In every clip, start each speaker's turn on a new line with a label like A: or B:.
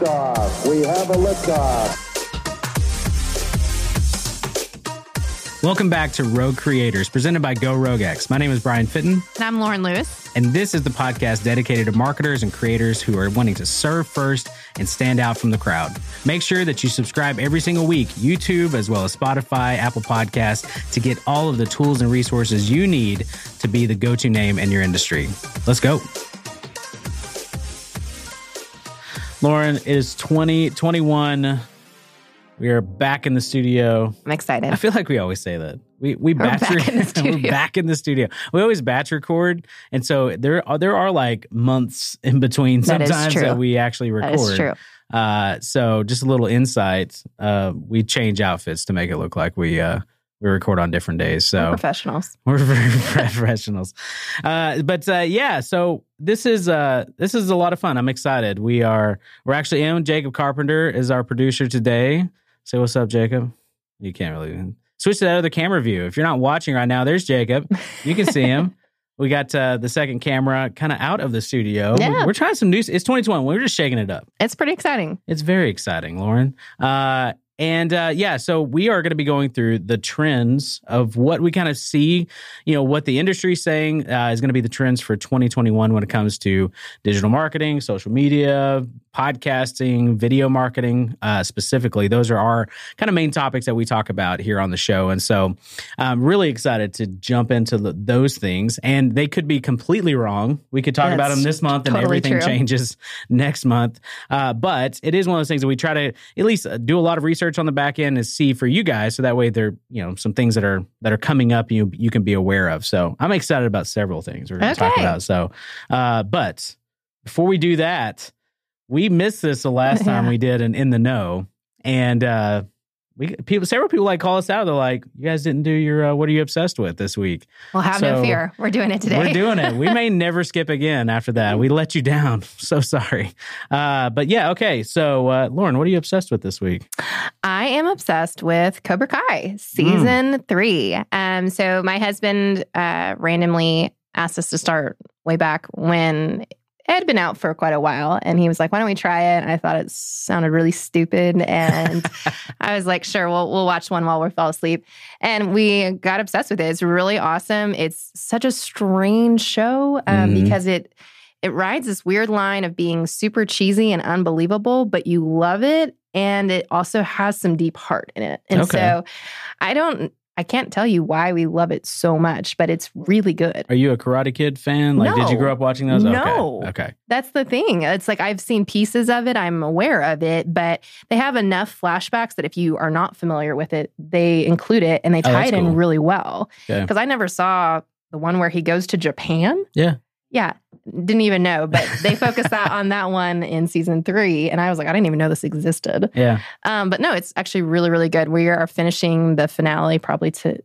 A: liftoff. We have a liftoff.
B: Welcome back to Rogue Creators, presented by Go RogueX. My name is Brian Fitton,
C: And I'm Lauren Lewis.
B: and this is the podcast dedicated to marketers and creators who are wanting to serve first and stand out from the crowd. Make sure that you subscribe every single week, YouTube as well as Spotify, Apple Podcasts, to get all of the tools and resources you need to be the go to name in your industry. Let's go. Lauren, it is 2021. We are back in the studio.
C: I'm excited.
B: I feel like we always say that. We we
C: We're
B: batch
C: back in the
B: we're
C: studio.
B: back in the studio. We always batch record, and so there are there are like months in between
C: That
B: sometimes
C: true.
B: that we actually record.
C: is true.
B: Uh, so just a little insight. Uh, we change outfits to make it look like we uh we record on different days.
C: We're
B: So
C: professionals.
B: we're very professionals. Uh, but uh, yeah, so this is uh, this is a lot of fun. I'm excited. We are we're actually in. Jacob Carpenter is our producer today. Say what's up, Jacob. You can't really switch to that other camera view. If you're not watching right now, there's Jacob. You can see him. We got uh, the second camera kind of out of the studio.
C: Yeah.
B: We're trying some new. It's 2021. We're just shaking it up.
C: It's pretty exciting.
B: It's very exciting, Lauren. Uh, and uh, yeah, so we are going to be going through the trends of what we kind of see, you know, what the industry's saying uh, is going to be the trends for 2021 when it comes to digital marketing, social media, podcasting, video marketing uh, specifically. Those are our kind of main topics that we talk about here on the show. And so I'm really excited to jump into the, those things. And they could be completely wrong. We could talk about them this month and everything
C: true.
B: changes next month. Uh, but it is one of those things that we try to at least uh, do a lot of research on the back end and see for you guys, so that way there, you know, some things that are that are coming up you you can be aware of. So I'm excited about several things we're going to talk about. So, uh, but before we do that, we missed this the last time we did an in the know, and uh, we people several people like call us out. They're like, "You guys didn't do your uh, what are you obsessed with this week?"
C: Well, have
B: So,
C: no fear. We're doing it today.
B: We're doing it. We may never skip again after that. We let you down. So sorry. Uh, but yeah, okay. So, uh, Lauren, what are you obsessed with this week?
C: I am obsessed with Cobra Kai season three. Um, so my husband uh, randomly asked us to start way back when it had been out for quite a while, and he was like, "Why don't we try it?" And I thought it sounded really stupid, and I was like, "Sure, we'll we'll watch one while we fall asleep." And we got obsessed with it. It's really awesome. It's such a strange show um,
B: Mhm.
C: because it it rides this weird line of being super cheesy and unbelievable, but you love it. And it also has some deep heart in it. And
B: Okay.
C: so I don't, I can't tell you why we love it so much, but it's really good.
B: Are you a Karate Kid fan? Like, did you grow up watching those?
C: No.
B: Okay. Okay.
C: That's the thing. It's like I've seen pieces of it, I'm aware of it, but they have enough flashbacks that if you are not familiar with it, they include it and they
B: Oh,
C: tie
B: that's
C: it in really well.
B: Okay.
C: Because I never saw the one where he goes to Japan.
B: Yeah.
C: Yeah. Didn't even know, but they focused that on that one in season three. And I was like, I didn't even know this existed.
B: Yeah.
C: Um, but no, it's actually really, really good. We are finishing the finale probably to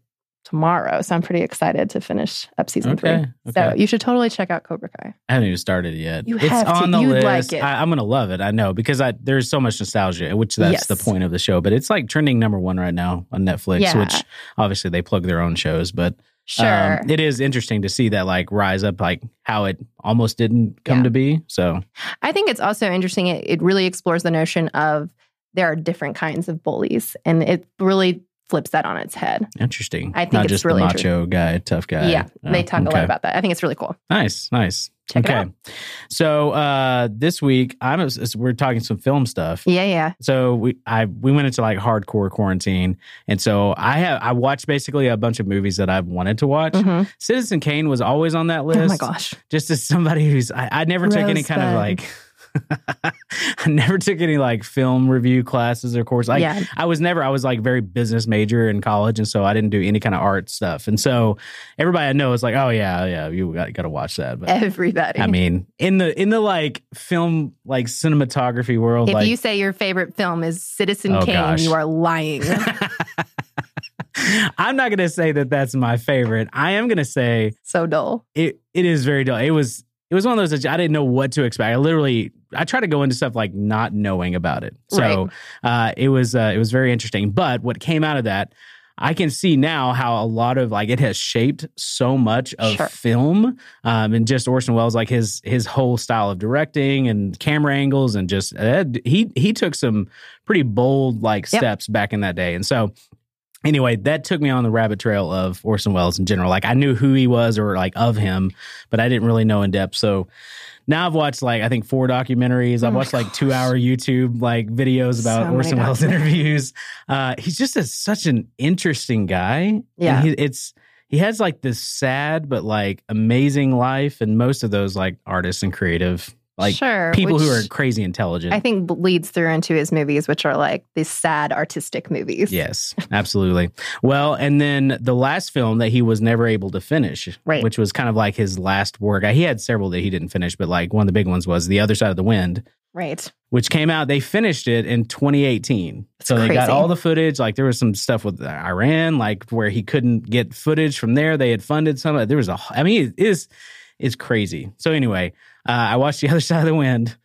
C: tomorrow. So I'm pretty excited to finish up season
B: Okay.
C: three. So you should totally check out Cobra Kai.
B: I haven't even started it yet.
C: You
B: it's
C: have to.
B: on the
C: You'd
B: list.
C: like it.
B: I, I'm gonna love it. I know because I there's so much nostalgia, which that's
C: Yes.
B: the point of the show. But it's like trending number one right now on Netflix,
C: Yeah.
B: which obviously they plug their own shows. But
C: Sure.
B: um, it is interesting to see that like rise up, like how it almost didn't come
C: Yeah.
B: to be. So
C: I think it's also interesting. It, it really explores the notion of there are different kinds of bullies, and it really flips that on its head.
B: interesting.
C: I think
B: not
C: it's
B: just
C: really
B: the macho guy, tough guy.
C: yeah, they
B: Oh,
C: talk a lot about that. I think it's really cool.
B: Nice, nice.
C: Check
B: okay. So uh this week I'm we're talking some film stuff.
C: Yeah, yeah.
B: So we I we went into like hardcore quarantine, and so I have I watched basically a bunch of movies that I've wanted to watch.
C: Mhm.
B: Citizen Kane was always on that list.
C: Oh my gosh.
B: Just as somebody who's I, I never took any kind of like I never took any like film review classes or course. Like
C: yeah.
B: I was never I was like very business major in college, and so I didn't do any kind of art stuff. And so everybody I know is like, oh yeah, yeah, you got, got to watch that. But
C: Everybody.
B: I mean, in the in the like film like cinematography world,
C: if
B: like
C: you say your favorite film is Citizen
B: Oh,
C: Kane,
B: gosh.
C: you are lying.
B: I'm not gonna say that that's my favorite. I am gonna say
C: so dull.
B: it. It is very dull. It was. It was one of those that I didn't know what to expect. I literally, I try to go into stuff like not knowing about it. So uh, it was, uh, it was very interesting. But what came out of that, I can see now how a lot of like it has shaped so much of
C: Sure.
B: film, um, and just Orson Welles, like his his whole style of directing and camera angles, and just uh, he he took some pretty bold like
C: Yep.
B: steps back in that day, and so. Anyway, that took me on the rabbit trail of Orson Welles in general. Like I knew who he was or like of him, but I didn't really know in depth. So now I've watched like I think four documentaries.
C: Oh
B: I've
C: my
B: watched like two hour YouTube like videos about
C: So
B: Orson Welles interviews. Uh, he's just a, such an interesting guy.
C: Yeah.
B: And he, it's he has like this sad but like amazing life, and most of those like artists and creative like
C: sure,
B: people who are crazy intelligent.
C: I think leads through into his movies, which are like these sad artistic movies.
B: Yes, absolutely. Well, and then the last film that he was never able to finish,
C: Right.
B: which was kind of like his last work. He had several that he didn't finish, but like one of the big ones was The Other Side of the Wind,
C: Right.
B: which came out. They finished it in 2018. so they got all the footage. Like there was some stuff with uh, Iran, like where he couldn't get footage from there. They had funded some. of it. There was a. I mean, it is it's crazy. So anyway, uh, I watched The Other Side of the Wind.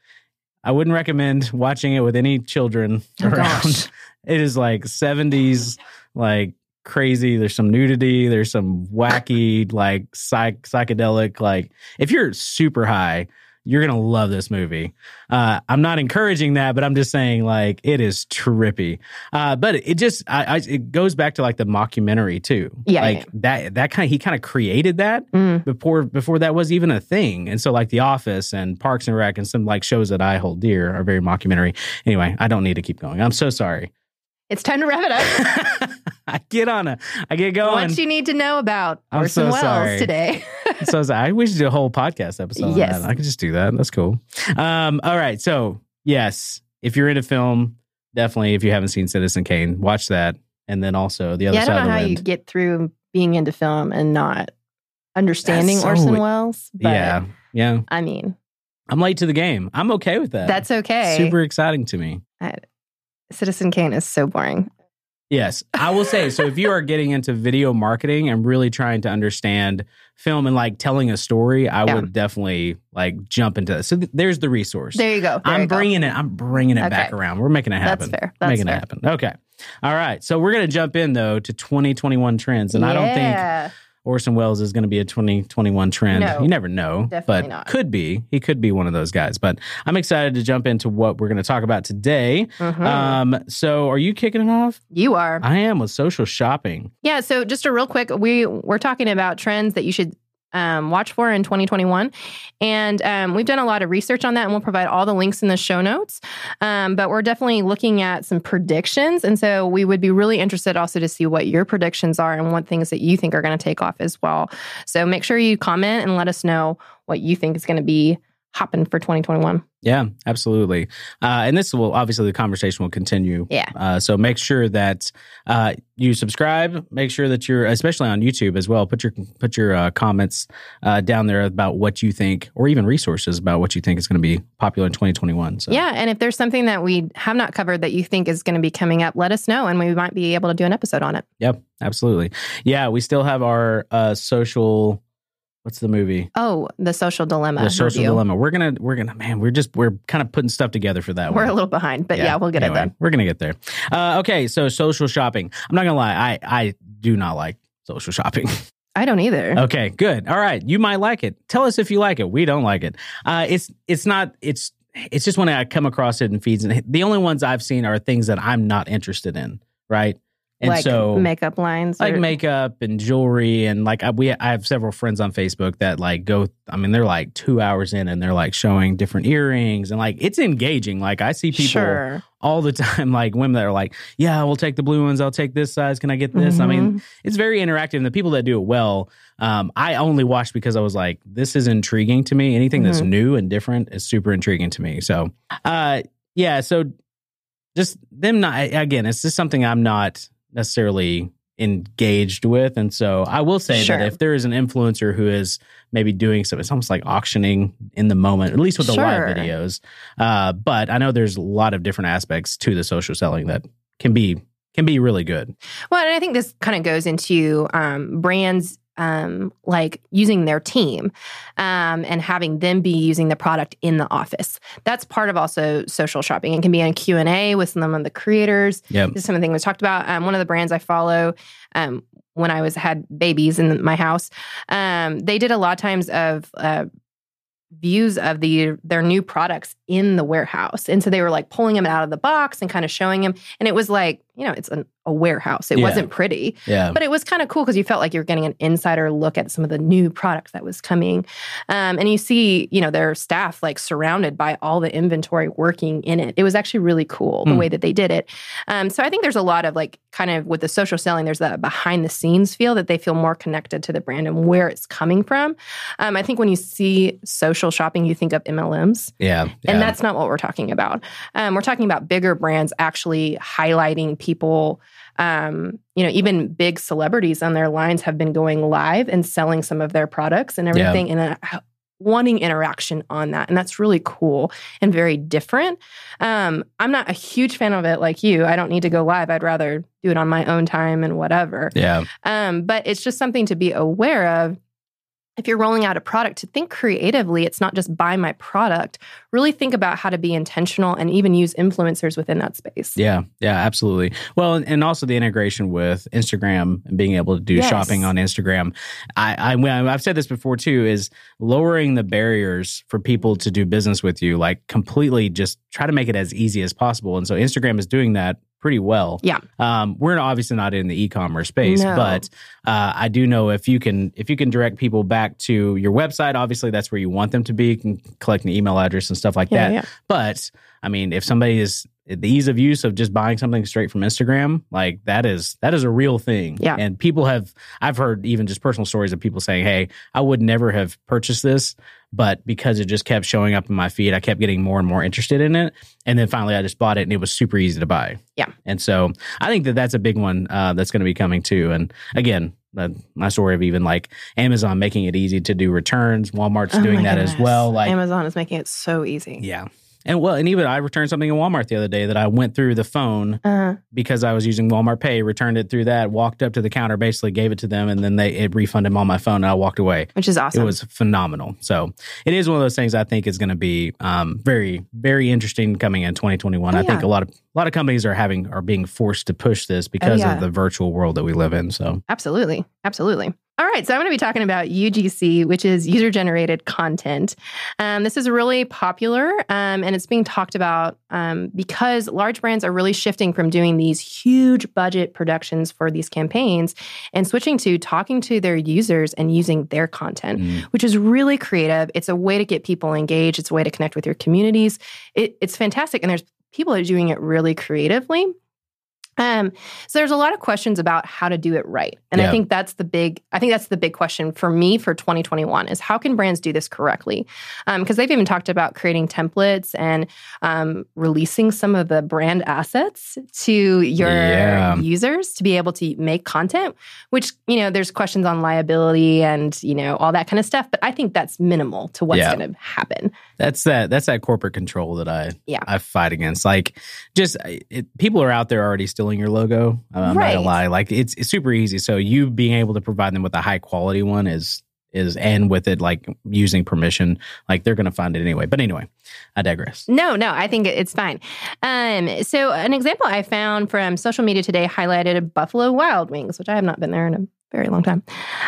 B: I wouldn't recommend watching it with any children
C: Oh,
B: around.
C: gosh.
B: It is like 70s, like crazy. There's some nudity. There's some wacky, like psych- psychedelic. Like if you're super high, you're gonna love this movie. Uh, I'm not encouraging that, but I'm just saying like it is trippy. Uh, but it just I, I, it goes back to like the mockumentary too.
C: Yeah,
B: like
C: yeah.
B: that that kind of he kind of created that
C: Mm.
B: before before that was even a thing. And so like The Office and Parks and Rec and some like shows that I hold dear are very mockumentary. Anyway, I don't need to keep going. I'm so sorry.
C: It's time to wrap it up.
B: I get on it. I get going.
C: what you need to know about
B: I'm
C: Orson
B: so
C: Welles
B: sorry.
C: today.
B: so I wish should do a whole podcast episode. on
C: Yes.
B: that. I could just do that. That's cool. Um, all right. So yes, if you're into film, definitely if you haven't seen Citizen Kane, watch that. And then also the other Side of the Wind.
C: yeah, I don't know how
B: wind.
C: you get through being into film and not understanding
B: so-
C: Orson Welles. But
B: yeah, yeah.
C: I mean,
B: I'm late to the game. I'm okay with that.
C: that's okay.
B: super exciting to me.
C: Citizen Kane is so boring.
B: Yes, I will say. So, if you are getting into video marketing and really trying to understand film and like telling a story, I
C: Yeah.
B: would definitely like jump into that. So, th- there's the resource.
C: There you go. There
B: I'm
C: you go.
B: bringing it. I'm bringing it
C: Okay.
B: back around. We're making it happen.
C: That's fair. That's
B: making
C: fair.
B: it happen. Okay. All right. So we're gonna jump in though to 2021 trends, and I don't think
C: Yeah.
B: Orson Welles is going to be a 2021 trend.
C: No,
B: you never know,
C: definitely
B: but
C: not.
B: could be. He could be one of those guys. But I'm excited to jump into what we're going to talk about today.
C: Mhm.
B: Um, so, are you kicking it off?
C: you are.
B: I am with social shopping.
C: Yeah, so just a real quick, we we're talking about trends that you should um, watch for in 2021, and um, we've done a lot of research on that, and we'll provide all the links in the show notes. Um, but we're definitely looking at some predictions, and so we would be really interested also to see what your predictions are and what things that you think are going to take off as well. So make sure you comment and let us know what you think is going to be hopping for 2021.
B: Yeah, absolutely. Uh, and this will obviously the conversation will continue.
C: Yeah.
B: Uh, so make sure that uh, you subscribe. Make sure that you're, especially on YouTube as well. Put your put your uh, comments uh, down there about what you think, or even resources about what you think is going to be popular in 2021. So
C: Yeah, and if there's something that we have not covered that you think is going to be coming up, let us know, and we might be able to do an episode on it.
B: Yep, absolutely. Yeah, we still have our uh, social. What's the movie?
C: Oh, the social dilemma.
B: the social
C: review.
B: dilemma. We're gonna, we're gonna, man, we're just, we're kind of putting stuff together for that
C: We're
B: one.
C: a little behind, but yeah, we'll get
B: anyway,
C: it done.
B: We're gonna get there. Uh, okay, so social shopping. I'm not gonna lie, I, I do not like social shopping.
C: I don't either.
B: okay, good. All right, you might like it. Tell us if you like it. We don't like it. Uh, it's, it's not, it's, it's just when I come across it in feeds, and the only ones I've seen are things that I'm not interested in. Right. And
C: like
B: so
C: makeup lines,
B: like
C: or-
B: makeup and jewelry and like I, we I have several friends on Facebook that like go I mean they're like 2 hours in and they're like showing different earrings and like it's engaging. Like I see people
C: Sure.
B: all the time like women that are like yeah we'll take the blue ones. I'll take this size. Can I get this? I mean
C: Mhm.
B: it's very interactive. And the people that do it well um, I only watched because I was like this is intriguing to me. Anything that's
C: Mhm.
B: new and different is super intriguing to me. So uh yeah so just them not again it's just something I'm not necessarily engaged with. And so I will say
C: Sure.
B: that if there is an influencer who is maybe doing some it's almost like auctioning in the moment at least with the live videos. Uh but I know there's a lot of different aspects to the social selling that can be can be really good.
C: Well, and I think this kind of goes into um, brands um, like using their team um, and having them be using the product in the office. That's part of also social shopping. It can be on Q and A with some of the creators.
B: Yep.
C: This is something we talked about. Um, one of the brands I follow. Um, when I was had babies in my house, um, they did a lot of times of uh, views of the their new products in the warehouse, and so they were like pulling them out of the box and kind of showing them, and it was like you know it's an a warehouse. It
B: Yeah.
C: wasn't pretty,
B: Yeah.
C: but it was kind of cool because you felt like you were getting an insider look at some of the new product that was coming. Um, and you see, you know, their staff like surrounded by all the inventory working in it. It was actually really cool the
B: Hmm.
C: way that they did it. Um, so I think there's a lot of like kind of with the social selling, there's that behind the scenes feel that they feel more connected to the brand and where it's coming from. Um, I think when you see social shopping, you think of MLMs.
B: yeah.
C: And that's not what we're talking about. Um, we're talking about bigger brands actually highlighting people. Um, you know, even big celebrities on their lines have been going live and selling some of their products and
B: Yeah.
C: everything, and uh, wanting interaction on that, and that's really cool and very different. Um, I'm not a huge fan of it like you. I don't need to go live. I'd rather do it on my own time and whatever.
B: yeah.
C: Um, but it's just something to be aware of. If you're rolling out a product, to think creatively, it's not just buy my product. Really think about how to be intentional and even use influencers within that space.
B: Yeah, yeah, absolutely. Well, and, also the integration with Instagram and being able to do
C: Yes.
B: shopping on Instagram. I, I, I've said this before too, is lowering the barriers for people to do business with you. Like completely, just try to make it as easy as possible. And so Instagram is doing that pretty well.
C: Yeah.
B: Um, we're obviously not in the e-commerce space,
C: No.
B: but uh, I do know if you can if you can direct people back to your website, obviously that's where you want them to be. You can collect an email address and stuff like
C: Yeah,
B: that.
C: yeah.
B: But I mean, if somebody is the ease of use of just buying something straight from Instagram, like that is that is a real thing.
C: Yeah.
B: And people have I've heard even just personal stories of people saying, Hey, I would never have purchased this, but because it just kept showing up in my feed, I kept getting more and more interested in it. And then finally I just bought it and it was super easy to buy.
C: Yeah.
B: And so I think that that's a big one uh, that's going to be coming too. And again, uh, my story of even like Amazon making it easy to do returns, Walmart's
C: Oh
B: doing that as well. Like
C: Amazon is making it so easy.
B: yeah. And well, and even I returned something in Walmart the other day that I went through the phone
C: Uh,
B: because I was using Walmart Pay, returned it through that, walked up to the counter, basically gave it to them, and then they it refunded them on my phone, and I walked away.
C: which is awesome.
B: It was phenomenal. So it is one of those things I think is going to be um, very, very interesting coming in 2021.
C: Oh,
B: I think a lot of a lot of companies are having are being forced to push this because
C: yeah.
B: of the virtual world that we live in. So
C: Absolutely. Absolutely. All right. So I'm going to be talking about UGC, which is user generated content. Um, this is really popular um, and it's being talked about um, because large brands are really shifting from doing these huge budget productions for these campaigns and switching to talking to their users and using their content,
B: mm,
C: which is really creative. It's a way to get people engaged, it's a way to connect with your communities. It, it's fantastic. And there's people are doing it really creatively. Um, so there's a lot of questions about how to do it right. And
B: Yeah.
C: I think that's the big I think that's the big question for me for 2021 is how can brands do this correctly? Because they've even talked about creating templates and um, releasing some of the brand assets to your
B: Yeah.
C: users to be able to make content, which, you know, there's questions on liability and, you know, all that kind of stuff. But I think that's minimal to what's
B: Yeah.
C: going to happen.
B: that's that that's that corporate control that I
C: Yeah.
B: I fight against. Like, just it, people are out there already stealing your logo. I'm not
C: Right.
B: gonna lie. Like, it's it's super easy. So you being able to provide them with a high quality one is is and with it like using permission, like they're gonna find it anyway. But anyway, I digress.
C: No, no, I think it's fine. Um, so an example I found from social media today highlighted Buffalo Wild Wings, which I have not been there in a very long time.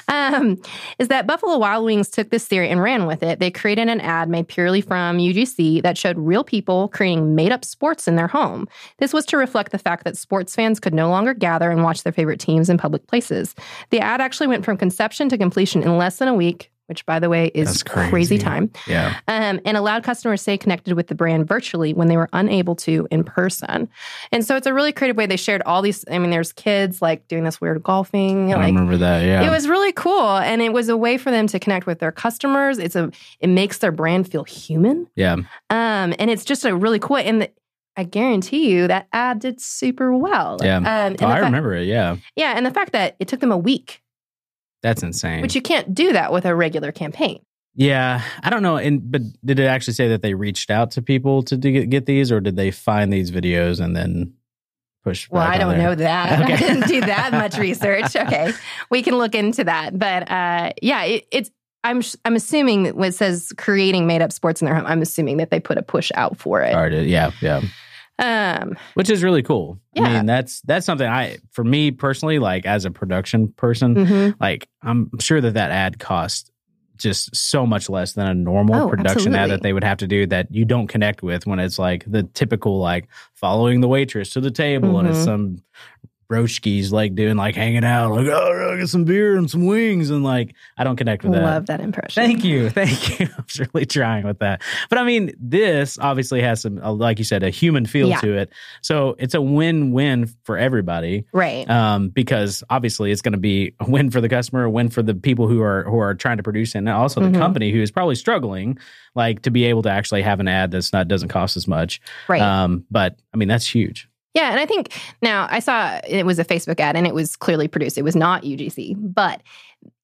C: Um, is that Buffalo Wild Wings took this theory and ran with it. They created an ad made purely from UGC that showed real people creating made up sports in their home. This was to reflect the fact that sports fans could no longer gather and watch their favorite teams in public places. The ad actually went from conception to completion in less than a week. Which, by the way, is
B: crazy.
C: crazy time
B: Yeah.
C: um, and allowed customers stay connected with the brand virtually when they were unable to in person. And so it's a really creative way. They shared all these. I mean, there's kids like doing this weird golfing.
B: I
C: Like
B: remember that. Yeah.
C: it was really cool, and it was a way for them to connect with their customers. It's a it makes their brand feel human,
B: yeah.
C: um, and it's just a really cool. And the, I guarantee you that ad did super well.
B: Yeah.
C: um,
B: Oh, I remember it. Yeah.
C: Yeah, and the fact that it took them a week,
B: That's insane.
C: which you can't do that with a regular campaign.
B: yeah. I don't know. And but did it actually say that they reached out to people to do- get these, or did they find these videos and then push.
C: Well, I don't
B: there.
C: know that.
B: Okay.
C: I didn't do that much research. Okay, we can look into that. But uh, yeah, it, it's. I'm I'm assuming that when it says creating made up sports in their home, I'm assuming that they put a push out for it.
B: Already, yeah, yeah.
C: Um,
B: Which is really cool.
C: Yeah.
B: I mean, that's that's something I, for me personally, like as a production person,
C: mhm.
B: like I'm sure that that ad costs just so much less than a normal
C: Oh,
B: production ad that they would have to do that you don't connect with when it's like the typical like following the waitress to the table and it's
C: Mhm.
B: some brochkis like doing like hanging out like oh I get some beer and some wings and like I don't connect with that.
C: I love that impression.
B: Thank you. Thank you. I was really trying with that. But I mean, this obviously has some, uh, like you said, a human feel
C: Yeah.
B: to it. So it's a win win for everybody.
C: Right.
B: Um, because obviously it's going to be a win for the customer, a win for the people who are who are trying to produce it, and also the
C: Mhm.
B: company who is probably struggling, like to be able to actually have an ad that's not doesn't cost as much.
C: right.
B: Um, but I mean that's huge.
C: Yeah, and I think now I saw it was a Facebook ad and it was clearly produced. It was not UGC, but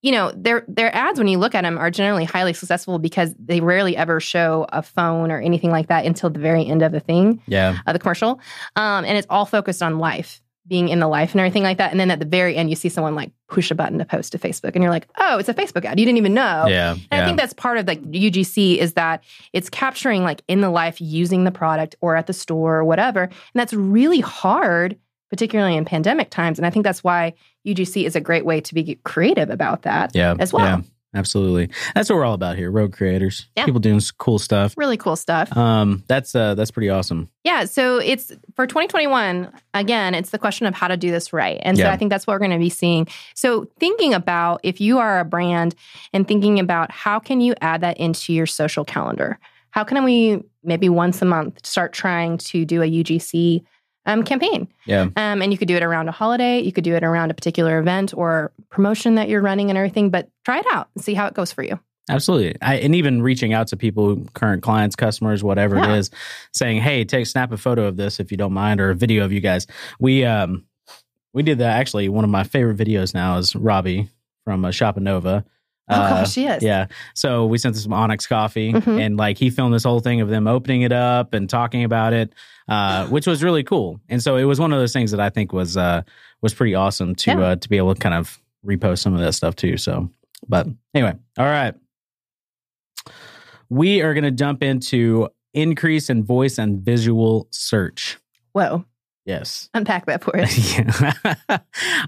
C: you know their their ads when you look at them are generally highly successful because they rarely ever show a phone or anything like that until the very end of the thing
B: Yeah.
C: of the commercial, um, and it's all focused on life, being in the life and everything like that. And then at the very end, you see someone like push a button to post to Facebook, and you're like, oh, it's a Facebook ad. You didn't even know.
B: Yeah.
C: And
B: yeah.
C: I think that's part of like UGC is that it's capturing like in the life using the product or at the store or whatever. And that's really hard, particularly in pandemic times. And I think that's why UGC is a great way to be creative about that
B: yeah.
C: as well.
B: Yeah. Absolutely. That's what we're all about here. Rogue Creators.
C: Yeah.
B: People doing cool stuff.
C: Really cool stuff.
B: Um, that's uh that's pretty awesome.
C: Yeah. So it's for 2021, again, it's the question of how to do this right. And so I think that's what we're going to be seeing. So thinking about if you are a brand and thinking about how can you add that into your social calendar? How can we maybe once a month start trying to do a UGC um, campaign?
B: Yeah.
C: Um, and you could do it around a holiday, you could do it around a particular event or promotion that you're running and everything, but try it out and see how it goes for you.
B: Absolutely. I, and even reaching out to people, current clients, customers, whatever
C: Yeah.
B: it is, saying, "Hey, take snap a photo of this if you don't mind, or a video of you guys." We um we did that actually. One of my favorite videos now is Robbie from uh, Shopanova.
C: Oh,
B: Uh,
C: gosh, yes.
B: Yeah. So we sent them some Onyx coffee
C: Mhm.
B: and like he filmed this whole thing of them opening it up and talking about it, uh, which was really cool. And so it was one of those things that I think was uh, was pretty awesome to
C: Yeah.
B: uh, to be able to kind of repost some of that stuff too. So, but anyway, all right. We are going to jump into increase in voice and visual search.
C: Whoa.
B: Yes.
C: Unpack that for us.
B: Yeah.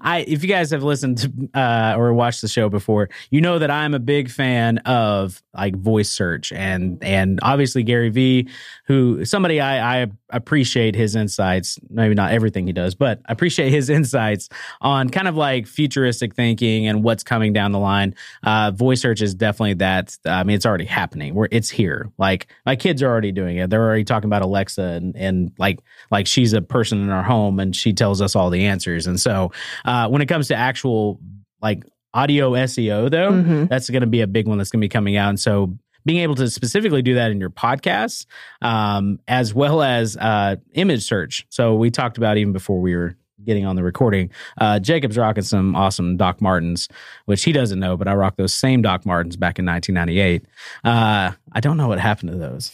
B: I if you guys have listened to, uh, or watched the show before, you know that I'm a big fan of like voice search and and obviously Gary Vee, who somebody I, I appreciate his insights, maybe not everything he does, but I appreciate his insights on kind of like futuristic thinking and what's coming down the line. Uh, voice search is definitely that. I mean, it's already happening. Where it's here. Like my kids are already doing it. They're already talking about Alexa and and like like she's a person in our home and she tells us all the answers. And so uh, when it comes to actual like audio SEO though,
C: Mhm.
B: that's going to be a big one that's going to be coming out. And so being able to specifically do that in your podcasts, um, as well as uh, image search. So we talked about even before we were getting on the recording. Uh, Jacob's rocking some awesome Doc Martens, which he doesn't know, but I rocked those same Doc Martens back in 1998. Uh, I don't know what happened to those.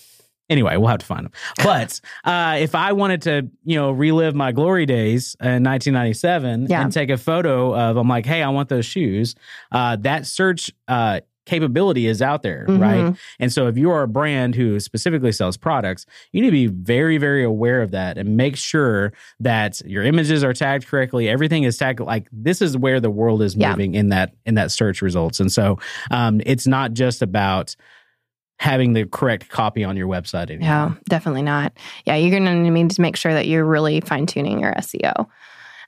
B: Anyway, we'll have to find them. But uh, if I wanted to, you know, relive my glory days in 1997
C: Yeah.
B: and take a photo of, I'm like, hey, I want those shoes. Uh, that search uh, capability is out there, right?
C: Mhm.
B: And so if you are a brand who specifically sells products, you need to be very, very aware of that and make sure that your images are tagged correctly. Everything is tagged like this is where the world is
C: Yeah.
B: moving in that in that search results. And so um, it's not just about having the correct copy on your website anymore.
C: Yeah, definitely not. Yeah, you're going to need to make sure that you're really fine tuning your SEO.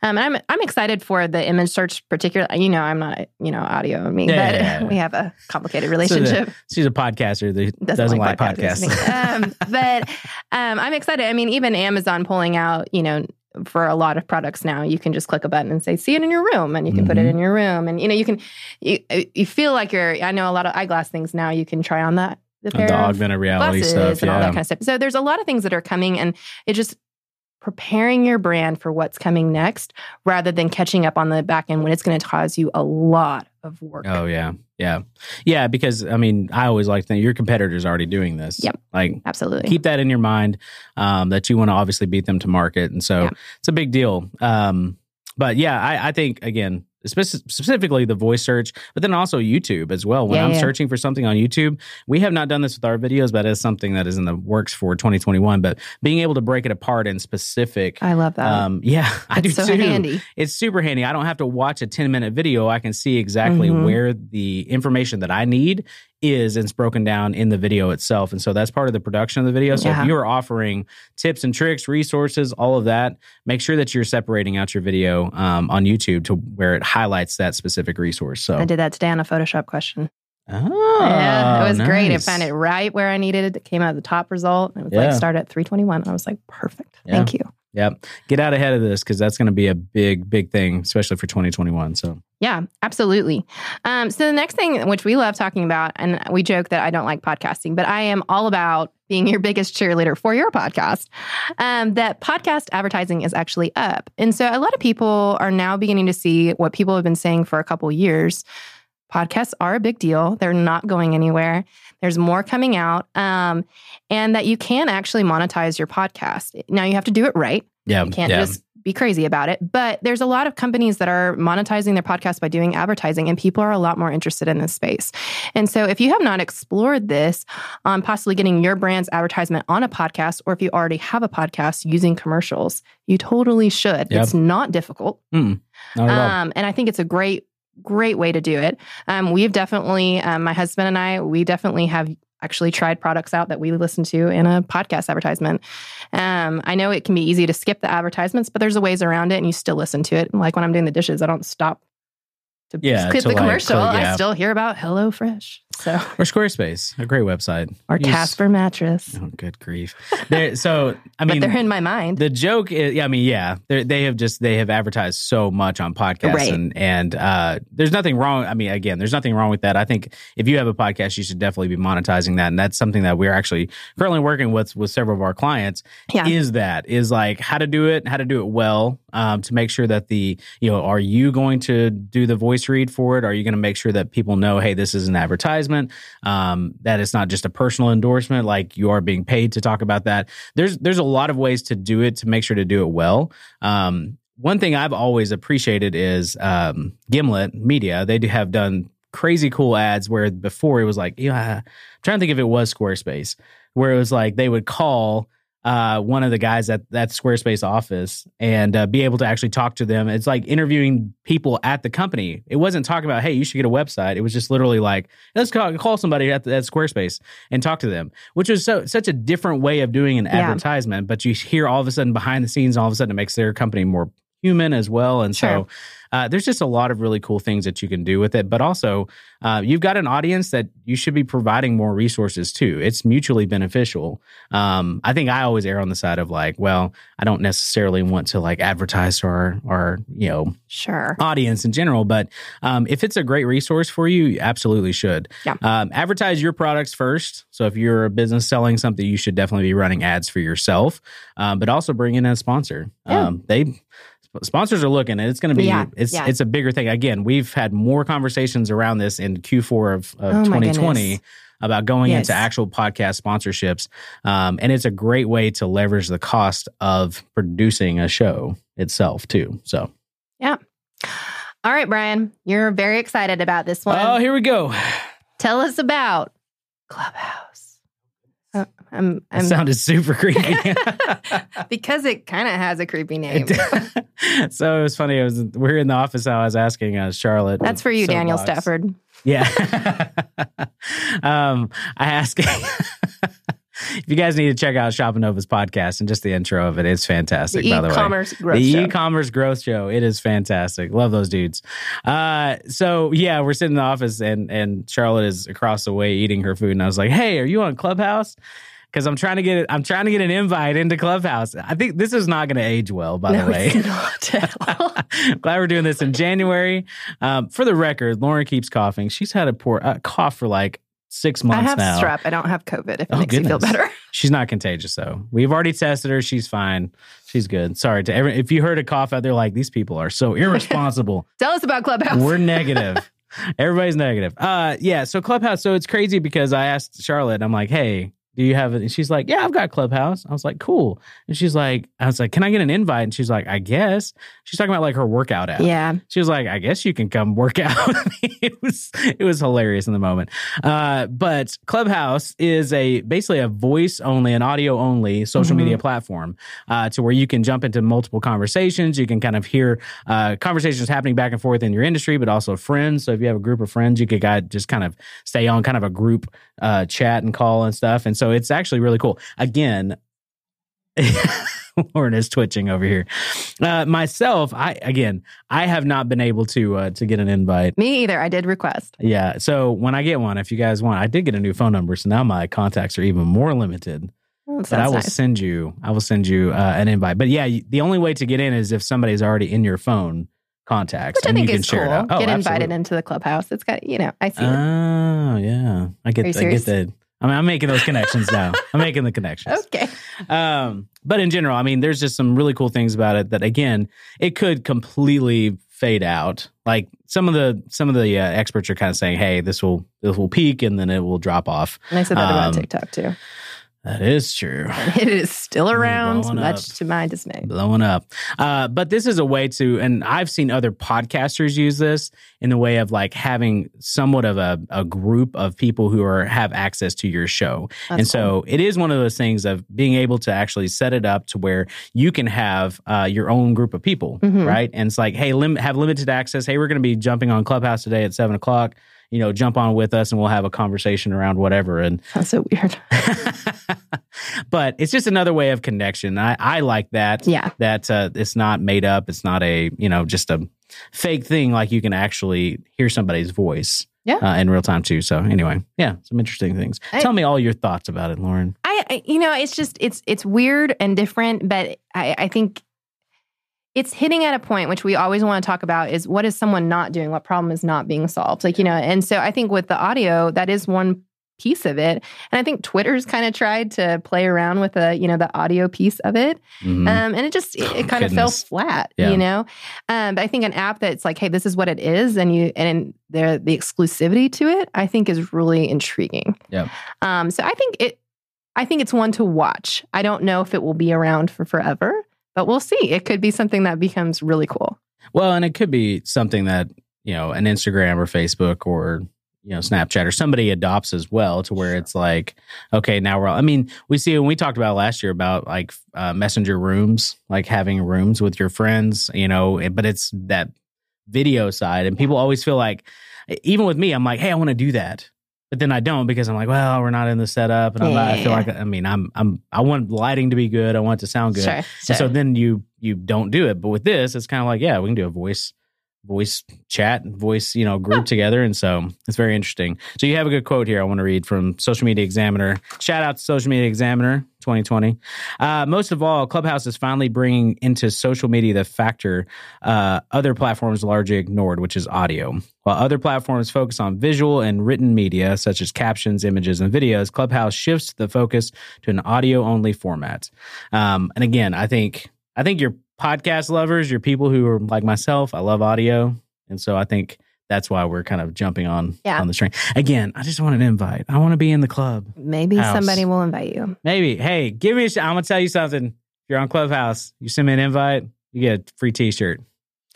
C: Um, and I'm I'm excited for the image search, particularly. You know, I'm not you know audio and me,
B: Yeah,
C: but
B: yeah, yeah.
C: we have a complicated
B: So the-
C: relationship.
B: She's a podcaster that doesn't, like, podcasts.
C: um, but um, I'm excited. I mean, even Amazon pulling out, you know, for a lot of products now, you can just click a button and say, "See it in your room," and you can put it
B: Mhm.
C: in your room, and you know, you can you you feel like you're. I know a lot of eyeglass things now. You can try on that the pair
B: the augmented reality stuff.
C: and all that kind of stuff. So there's a lot of things that are coming, and it just preparing your brand for what's coming next rather than catching up on the back end when it's going to cause you a lot of work.
B: Oh yeah, yeah, yeah. Because I mean, I always like to think your competitor's already doing this.
C: Yep.
B: Like
C: Absolutely.
B: keep that in your mind um, that you want to obviously beat them to market, and so
C: Yeah.
B: it's a big deal. Um, but yeah, I, I think again. Spec- Specifically, the voice search, but then also YouTube as well. When
C: Yeah,
B: I'm
C: yeah.
B: searching for something on YouTube, we have not done this with our videos, but it's something that is in the works for 2021. But being able to break it apart in specific,
C: I love that.
B: um, yeah, I do
C: it's so
B: too
C: handy.
B: it's super handy. I don't have to watch a 10 minute video. I can see exactly
C: Mhm.
B: where the information that I need is and it's broken down in the video itself. And so that's part of the production of the video. So
C: Yeah.
B: if you're offering tips and tricks, resources, all of that, make sure that you're separating out your video um, on YouTube to where it highlights that specific resource. So,
C: I did that today on a Photoshop question.
B: oh,
C: yeah, it was great. It
B: nice.
C: found it right where I needed it. It came out of the top result. It was
B: Yeah.
C: like start at 321. I was like, perfect.
B: Yeah.
C: Thank you.
B: Yep. Get out ahead of this because that's going to be a big, big thing, especially for 2021. So,
C: Yeah, absolutely. Um, so the next thing, which we love talking about, and we joke that I don't like podcasting, but I am all about being your biggest cheerleader for your podcast. Um, that podcast advertising is actually up, and so a lot of people are now beginning to see what people have been saying for a couple years. Podcasts are a big deal. They're not going anywhere. There's more coming out, um, and that you can actually monetize your podcast. Now you have to do it right.
B: yeah.
C: You can't
B: yeah.
C: just be crazy about it. But there's a lot of companies that are monetizing their podcast by doing advertising, and people are a lot more interested in this space. And so, if you have not explored this on possibly getting your brand's advertisement on a podcast, or if you already have a podcast using commercials, you totally should.
B: Yep.
C: It's not difficult.
B: Not at all.
C: Um, and I think it's a great, great way to do it. Um, we've definitely, um, my husband and I, we definitely have actually tried products out that we listen to in a podcast advertisement. Um, I know it can be easy to skip the advertisements, but there's a ways around it and you still listen to it. Like when I'm doing the dishes, I don't stop to
B: Yeah,
C: skip
B: to,
C: the
B: like,
C: commercial.
B: yeah.
C: I still hear about HelloFresh. So,
B: Or Squarespace, a great website.
C: or
B: Use-
C: Casper mattress.
B: Oh, good grief! There- so I mean,
C: but they're in my mind.
B: the joke is, yeah, I mean, yeah, they're- they have just they have advertised so much on podcasts,
C: Right.
B: and and uh, there's nothing wrong. I mean, again, there's nothing wrong with that. I think if you have a podcast, you should definitely be monetizing that, and that's something that we're actually currently working with with several of our clients.
C: yeah.
B: Is that is like how to do it, how to do it well, um, to make sure that the you know, are you going to do the voice read for it? Are you going to make sure that people know, hey, this is an advertisement? Um, that it's not just a personal endorsement like you are being paid to talk about that. There's there's a lot of ways to do it to make sure to do it well. Um, one thing i've always appreciated is um, Gimlet Media. They do have done crazy cool ads where before it was like yeah i'm trying to think if it was Squarespace where it was like they would call uh, one of the guys at that Squarespace office and uh, be able to actually talk to them. It's like interviewing people at the company. It wasn't talking about, hey, you should get a website. It was just literally like, let's call, call somebody at, at Squarespace and talk to them, which was so such a different way of doing an
C: Yeah.
B: advertisement. But you hear all of a sudden behind the scenes, all of a sudden it makes their company more human as well. And
C: Sure.
B: so uh, there's just a lot of really cool things that you can do with it. But also, uh, you've got an audience that you should be providing more resources to. It's mutually beneficial. Um, I think I always err on the side of like, well, I don't necessarily want to like advertise to our, our you know,
C: Sure.
B: audience in general. But um, if it's a great resource for you, you absolutely should.
C: Yeah.
B: Um, advertise your products first. So if you're a business selling something, you should definitely be running ads for yourself, um, but also bring in a sponsor.
C: Yeah.
B: Um, they sponsors are looking and it's going to be
C: Yeah,
B: it's
C: yeah.
B: it's a bigger thing again we've had more conversations around this in q4 of, of
C: Oh
B: 2020 about going
C: Yes.
B: into actual podcast sponsorships um, and it's a great way to leverage the cost of producing a show itself too so yeah.
C: All right, Brian, you're very excited about this one.
B: oh here we go
C: Tell us about Clubhouse. I'm, I'm
B: sounded super creepy
C: because it kind of has a creepy name.
B: so it was funny. It was we are in the office. I was asking uh, Charlotte.
C: That's for you, Daniel
B: Soapbox.
C: Stafford.
B: Yeah. um, I ask if you guys need to check out Shop Nova's podcast and just the intro of it. It's fantastic.
C: The
B: by the way,
C: e-commerce growth
B: the
C: show.
B: e-commerce growth show. It is fantastic. Love those dudes. Uh, so yeah, we're sitting in the office and and Charlotte is across the way eating her food, and I was like, "Hey, are you on Clubhouse?" Because I'm trying to get. I'm trying to get an invite into Clubhouse. I think this is not going to age well. By
C: no,
B: the way,
C: not at all.
B: Glad we're doing this in January. Um, for the record, Lauren keeps coughing. She's had a poor uh, cough for like six months.
C: I have
B: now.
C: strep. I don't have COVID. If it
B: Oh,
C: makes you feel better.
B: She's not contagious though. We've already tested her. She's fine. She's good. Sorry to every. If you heard a cough out there, like these people are so irresponsible.
C: Tell us about Clubhouse.
B: We're negative. Everybody's negative. Uh, yeah. So Clubhouse. So it's crazy because I asked Charlotte. I'm like, hey. Do you have it? And she's like, Yeah, I've got Clubhouse. I was like, Cool. And she's like, I was like, Can I get an invite? And she's like, I guess. She's talking about like her workout app.
C: yeah.
B: She was like, I guess you can come work out. it was it was hilarious in the moment. Uh, but Clubhouse is a basically a voice only, an audio only social
C: Mhm.
B: media platform uh, to where you can jump into multiple conversations. You can kind of hear uh, conversations happening back and forth in your industry, but also friends. So if you have a group of friends, you could guys just kind of stay on kind of a group uh, chat and call and stuff. And so it's actually really cool. Again, Lauren is twitching over here. Uh, myself, I again, I have not been able to uh, to get an invite.
C: Me either. I did request.
B: Yeah, so when I get one, if you guys want, I did get a new phone number, so now my contacts are even more limited.
C: Well,
B: But I will
C: nice.
B: send you, I will send you uh, an invite. But yeah, the only way to get in is if somebody's already in your phone contacts,
C: Which I
B: and
C: think
B: you can
C: is
B: share
C: cool.
B: it out. Oh,
C: Get invited into the clubhouse. It's got, you know, I see it.
B: Oh yeah, I get, I get that. I mean, I'm making those connections now. I'm making the connections.
C: Okay.
B: Um, but in general, I mean, there's just some really cool things about it that again, it could completely fade out. Like some of the some of the uh, experts are kind of saying, "Hey, this will this will peak and then it will drop off."
C: And I said that
B: Um,
C: about TikTok too.
B: That is true.
C: It is still around,
B: blowing
C: much
B: up.
C: to my dismay.
B: blowing up. Uh, but this is a way to, and I've seen other podcasters use this in the way of like having somewhat of a, a group of people who are have access to your show.
C: That's
B: and so it is one of those things of being able to actually set it up to where you can have uh, your own group of people,
C: Mhm.
B: right? And it's like, hey, lim- have limited access. Hey, we're going to be jumping on Clubhouse today at seven o'clock. You know, jump on with us and we'll have a conversation around whatever. And
C: That's so weird.
B: but it's just another way of connection. I, I like that.
C: Yeah.
B: That uh, it's not made up. It's not a, you know, just a fake thing. Like you can actually hear somebody's voice
C: Yeah.
B: uh, in real time too. So anyway, yeah, some interesting things.
C: I-
B: Tell me all your thoughts about it, Lauren.
C: I, I you know, it's just it's it's weird and different, but I, I think it's hitting at a point which we always want to talk about is what is someone not doing? What problem is not being solved? Like, you know, and so I think with the audio, that is one piece of it. And I think Twitter's kind of tried to play around with the, you know, the audio piece of it.
B: Mhm.
C: Um, and it just it, it kind of fell flat,
B: Yeah.
C: you know. Um, but I think an app that's like, hey, this is what it is, and you and the the exclusivity to it, I think is really intriguing.
B: yeah
C: Um, so I think it, I think it's one to watch. I don't know if it will be around for forever, but we'll see. It could be something that becomes really cool.
B: Well, and it could be something that, you know, an Instagram or Facebook or, you know, Snapchat or somebody adopts as well to where it's like, okay, now we're all, I mean, we see when we talked about last year about like uh, messenger rooms, like having rooms with your friends, you know, but it's that video side. And people always feel like, even with me, I'm like, hey, I want to do that. But then I don't because I'm like, well, we're not in the setup, and I'm not, I feel
C: Yeah.
B: like I mean, I'm I'm I want lighting to be good, I want it to sound good,
C: Sure. sure.
B: so then you you don't do it. But with this, it's kind of like, yeah, we can do a voice voice chat, voice, you know, group together. And so it's very interesting. So you have a good quote here I want to read from Social Media Examiner. Shout out to Social Media Examiner 2020. Uh, most of all, Clubhouse is finally bringing into social media the factor uh, other platforms largely ignored, which is audio. While other platforms focus on visual and written media, such as captions, images, and videos, Clubhouse shifts the focus to an audio only format. Um, and again, I think I think your podcast lovers, your people who are like myself, I love audio, and so I think that's why we're kind of jumping on
C: Yeah.
B: on the train. Again, I just want an invite. I want to be in the club.
C: Maybe
B: House.
C: somebody will invite you.
B: Maybe. Hey, give me a. Sh- I'm gonna tell you something. If you're on Clubhouse, you send me an invite, you get a free T-shirt.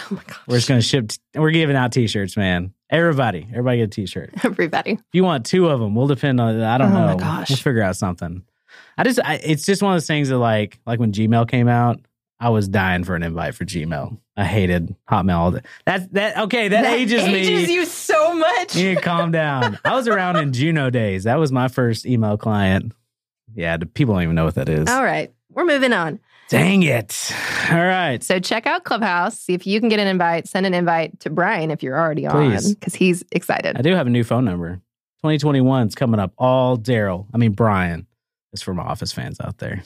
C: Oh my gosh.
B: We're just gonna ship. We're giving out T-shirts, man. Everybody, everybody get a T-shirt.
C: Everybody.
B: If you want two of them, we'll depend on. I don't
C: Oh my
B: know.
C: gosh.
B: We'll figure out something. I just. I, it's just one of those things that like like when Gmail came out. I was dying for an invite for Gmail. I hated Hotmail. all day. That that okay. That, ages, me.
C: ages you so much.
B: You need to calm down. I was around in Juno days. That was my first email client. Yeah, the people don't even know what that is.
C: All right. We're moving on.
B: Dang it. All right.
C: So check out Clubhouse. See if you can get an invite. Send an invite to Brian if you're already
B: Please.
C: on because he's excited.
B: I do have a new phone number. 2021 is coming up. All Daryl. I mean, Brian is for my office fans out there.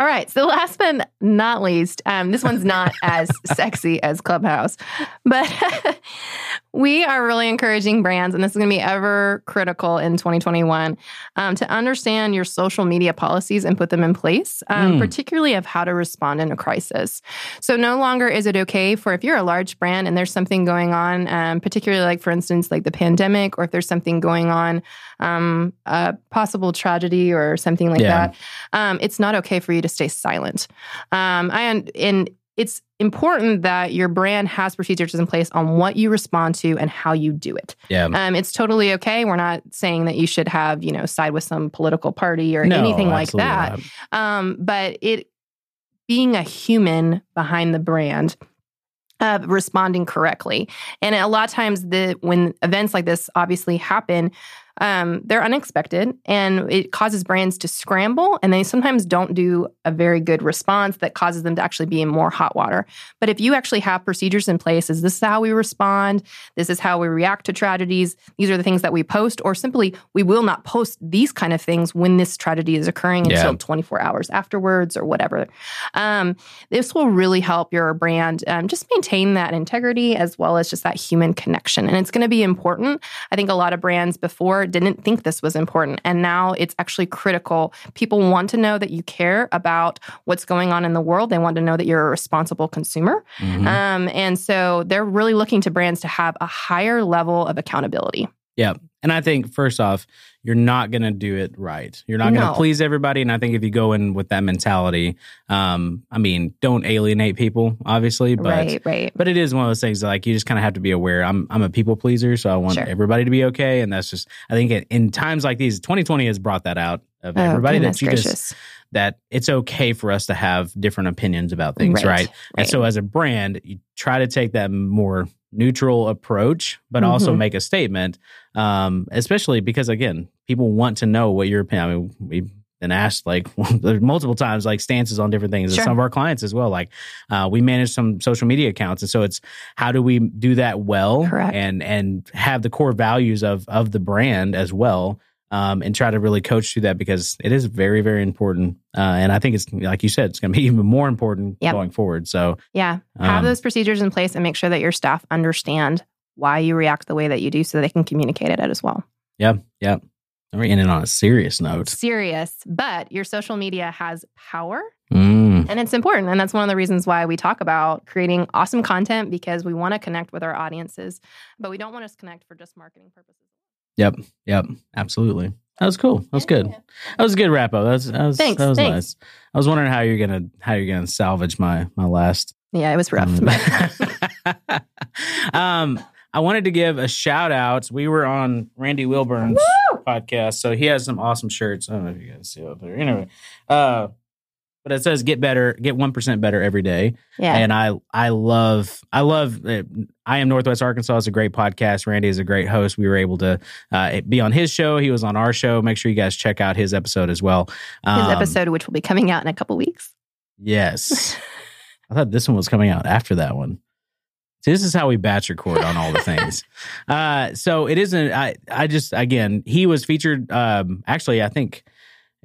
C: All right. So last but not least, um, this one's not as sexy as Clubhouse, but we are really encouraging brands, and this is going to be ever critical in 2021, um, to understand your social media policies and put them in place, um,
B: Mm.
C: particularly of how to respond in a crisis. So, no longer is it okay for if you're a large brand and there's something going on, um, particularly like, for instance, like the pandemic, or if there's something going on, um, a possible tragedy or something like
B: Yeah.
C: that, um, it's not okay for you to stay silent. Um, I and it's important that your brand has procedures in place on what you respond to and how you do it.
B: Yeah.
C: Um, it's totally okay. We're not saying that you should have, you know, side with some political party or
B: No,
C: anything like that. Um, but it being a human behind the brand. Uh, responding correctly, and a lot of times, the when events like this obviously happen, um, they're unexpected, and it causes brands to scramble, and they sometimes don't do a very good response that causes them to actually be in more hot water. But if you actually have procedures in place, is this is how we respond? This is how we react to tragedies. These are the things that we post, or simply we will not post these kind of things when this tragedy is occurring
B: Yeah.
C: until 24 hours afterwards or whatever. Um, this will really help your brand um, just maintain that integrity as well as just that human connection. And it's going to be important. I think a lot of brands before didn't think this was important, and now it's actually critical. People want to know that you care about what's going on in the world. They want to know that you're a responsible consumer.
B: Mhm.
C: Um, and so they're really looking to brands to have a higher level of accountability.
B: Yeah. And I think first off, you're not going to do it right. You're not going to
C: No.
B: please everybody. And I think if you go in with that mentality, um, I mean, don't alienate people, obviously, but
C: right, right.
B: but it is one of those things that, like you just kind of have to be aware. I'm I'm a people pleaser, so I want
C: Sure.
B: everybody to be okay, and that's just I think in, in times like these, 2020 has brought that out of
C: Oh,
B: everybody
C: goodness
B: that you just
C: gracious.
B: that it's okay for us to have different opinions about things, right? And
C: right.
B: so as a brand, you try to take that more neutral approach, but also
C: Mhm.
B: make a statement. Um, especially because again, people want to know what your opinion. I mean, we've been asked like multiple times like stances on different things,
C: Sure.
B: and some of our clients as well. Like uh, we manage some social media accounts, and so it's how do we do that well
C: Correct.
B: and and have the core values of of the brand as well. Um, and try to really coach through that because it is very, very important. Uh, and I think it's like you said, it's going to be even more important
C: Yep.
B: going forward. So
C: Yeah. Have
B: Um,
C: those procedures in place and make sure that your staff understand why you react the way that you do so they can communicate it as well.
B: Yep, yep. And we're ending on a serious note.
C: Serious, but your social media has power
B: Mm,
C: and it's important. And that's one of the reasons why we talk about creating awesome content because we want to connect with our audiences, but we don't want to connect for just marketing purposes.
B: Yep, yep. Absolutely. That was cool. That was good. That was a good wrap up. That was, that was,
C: Thanks,
B: that was
C: thanks.
B: nice. I was wondering how you're gonna how you're gonna salvage my my last.
C: Yeah, it was rough.
B: Um, I wanted to give a shout out. We were on Randy Wilburn's podcast, so he has some awesome shirts. I don't know if you guys see it up there. Anyway, uh, but it says "Get better, get one percent better every day."
C: yeah.
B: and I I love I love uh, I am Northwest Arkansas is a great podcast. Randy is a great host. We were able to uh, be on his show. He was on our show. Make sure you guys check out his episode as well.
C: His
B: Um,
C: episode, which will be coming out in a couple weeks.
B: Yes, I thought this one was coming out after that one. See, this is how we batch record on all the things. uh, so it isn't. I I just again he was featured. Um, actually, I think.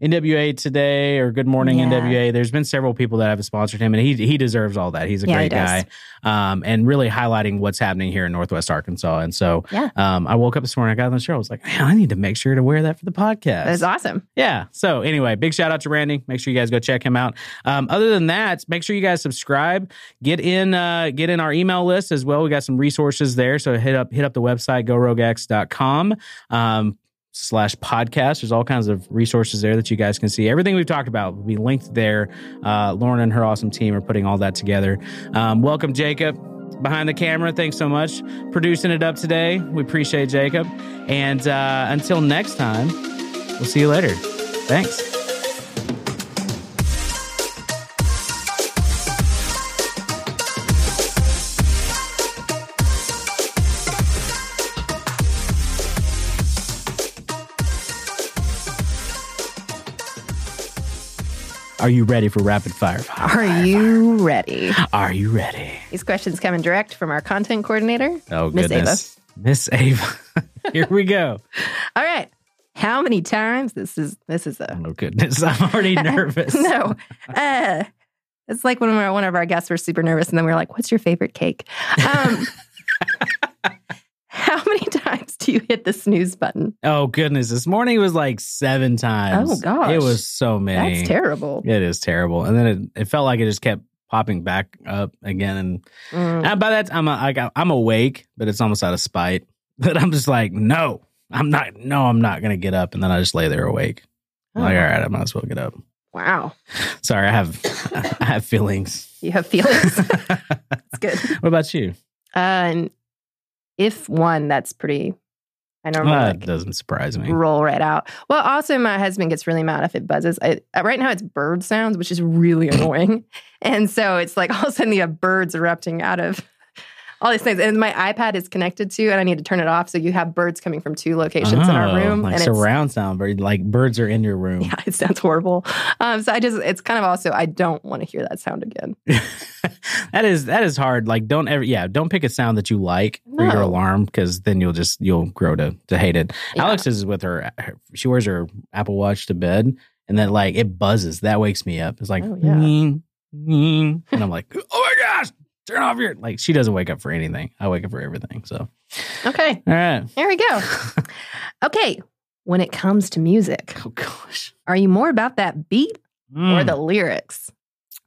B: NWA today or Good Morning
C: Yeah.
B: NWA. There's been several people that have sponsored him, and he he deserves all that. He's a
C: Yeah, he
B: great guy, um, and really highlighting what's happening here in Northwest Arkansas. And so,
C: Yeah.
B: um, I woke up this morning, I got on the show, I was like, man, I need to make sure to wear that for the podcast.
C: That's awesome.
B: Yeah. So anyway, big shout out to Randy. Make sure you guys go check him out. Um, other than that, make sure you guys subscribe. Get in uh, get in our email list as well. We got some resources there. So hit up hit up the website gorogex.com. Um, slash podcast. There's all kinds of resources there that you guys can see. Everything we've talked about will be linked there. Uh, lauren and her awesome team are putting all that together. Um, welcome jacob. Behind the camera thanks so much. Producing it up today. We appreciate jacob. And uh, until next time We'll see you later. Thanks. Are you ready for rapid fire?
C: Are you ready?
B: Are you ready?
C: These questions coming direct from our content coordinator.
B: Oh
C: Miss Ava.
B: Miss Ava. Here we go.
C: All right. How many times? This is this is a
B: Oh goodness, I'm already nervous.
C: no. Uh, it's like when we were- one of our guests were super nervous, and then we were like, "What's your favorite cake?" Um, how many times do you hit the snooze button?
B: Oh goodness, this morning was like seven times.
C: Oh, gosh.
B: it was so many.
C: That's terrible.
B: It is terrible, and then it, it felt like it just kept popping back up again. And
C: Mm.
B: by that time, I, I got, I'm awake, but it's almost out of spite that I'm just like, no, I'm not. No, I'm not gonna get up, and then I just lay there awake. I'm Like,
C: Oh,
B: all right, I might as well get up.
C: Wow.
B: Sorry, I have I have feelings.
C: You have feelings. It's good.
B: What about you?
C: Uh, and if one, that's pretty. I normally
B: That
C: like,
B: doesn't surprise me.
C: roll right out. Well, also my husband gets really mad if it buzzes. I, uh, right now it's bird sounds, which is really annoying, and so it's like all of a sudden you have birds erupting out of all these things. And my iPad is connected to, and I need to turn it off. So you have birds coming from two locations in our
B: Oh,
C: room,
B: like
C: and it's
B: surround sound, bird, like birds are in your room.
C: yeah, it sounds horrible. Um, so I just it's kind of also I don't want to hear that sound again.
B: that is that is hard. Like, don't ever, yeah, don't pick a sound that you like for your alarm because then you'll just you'll grow to to hate it.
C: Yeah.
B: Alex is with her, her- she wears her Apple Watch to bed, and then like it buzzes. That wakes me up. It's like,
C: Oh, yeah.
B: And I'm like, oh my gosh, turn off your like. She doesn't wake up for anything. I wake up for everything. So,
C: Okay,
B: all right.
C: there we go. Okay, when it comes to music,
B: oh gosh,
C: are you more about that beat or
B: Mm.
C: the lyrics?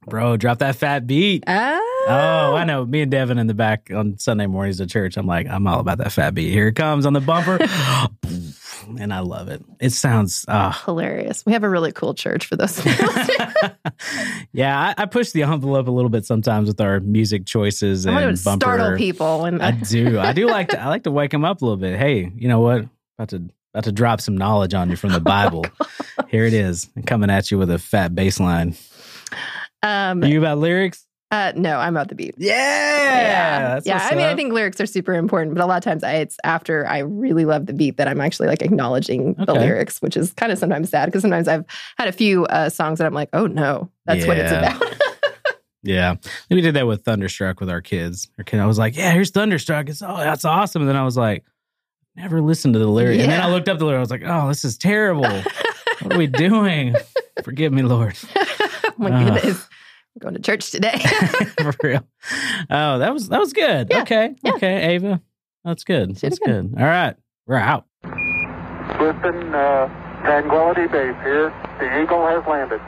B: bro, drop that fat beat.
C: Oh,
B: Oh, I know. Me and Devin in the back on Sunday mornings at church. I'm like, I'm all about that fat beat. Here it comes on the bumper. and I love it. It sounds ah.
C: hilarious. We have a really cool church for those.
B: yeah, I, I push the envelope a little bit sometimes with our music choices
C: I
B: and
C: to
B: bumper.
C: startle people. And
B: I do. I do like to. I like to wake them up a little bit. Hey, you know what? About to about to drop some knowledge on you from the Bible. Here it is, coming at you with a fat bass line.
C: um,
B: Are you about lyrics?
C: Uh, no, I'm about the beat.
B: Yeah,
C: yeah, yeah. I mean, I think lyrics are super important, but a lot of times I, it's after I really love the beat that I'm actually like acknowledging the lyrics, which is kind of sometimes sad because sometimes I've had a few uh, songs that I'm like, oh no, that's what it's about.
B: Yeah, we did that with Thunderstruck with our kids. Our kid, I was like, "Yeah, here's Thunderstruck. It's oh, that's awesome." And then I was like, "Never listened to the lyric." And then I looked up the lyrics. I was like, "Oh, this is terrible. what are we doing? Forgive me, Lord."
C: oh my
B: Ugh.
C: goodness, going to church today.
B: For real. Oh, that was that was good.
C: Yeah,
B: Okay,
C: yeah.
B: okay, Ava, that's good.
C: Should've
B: That's good. All right, we're out.
A: Listen, uh, Tranquility Base here. The Eagle has landed.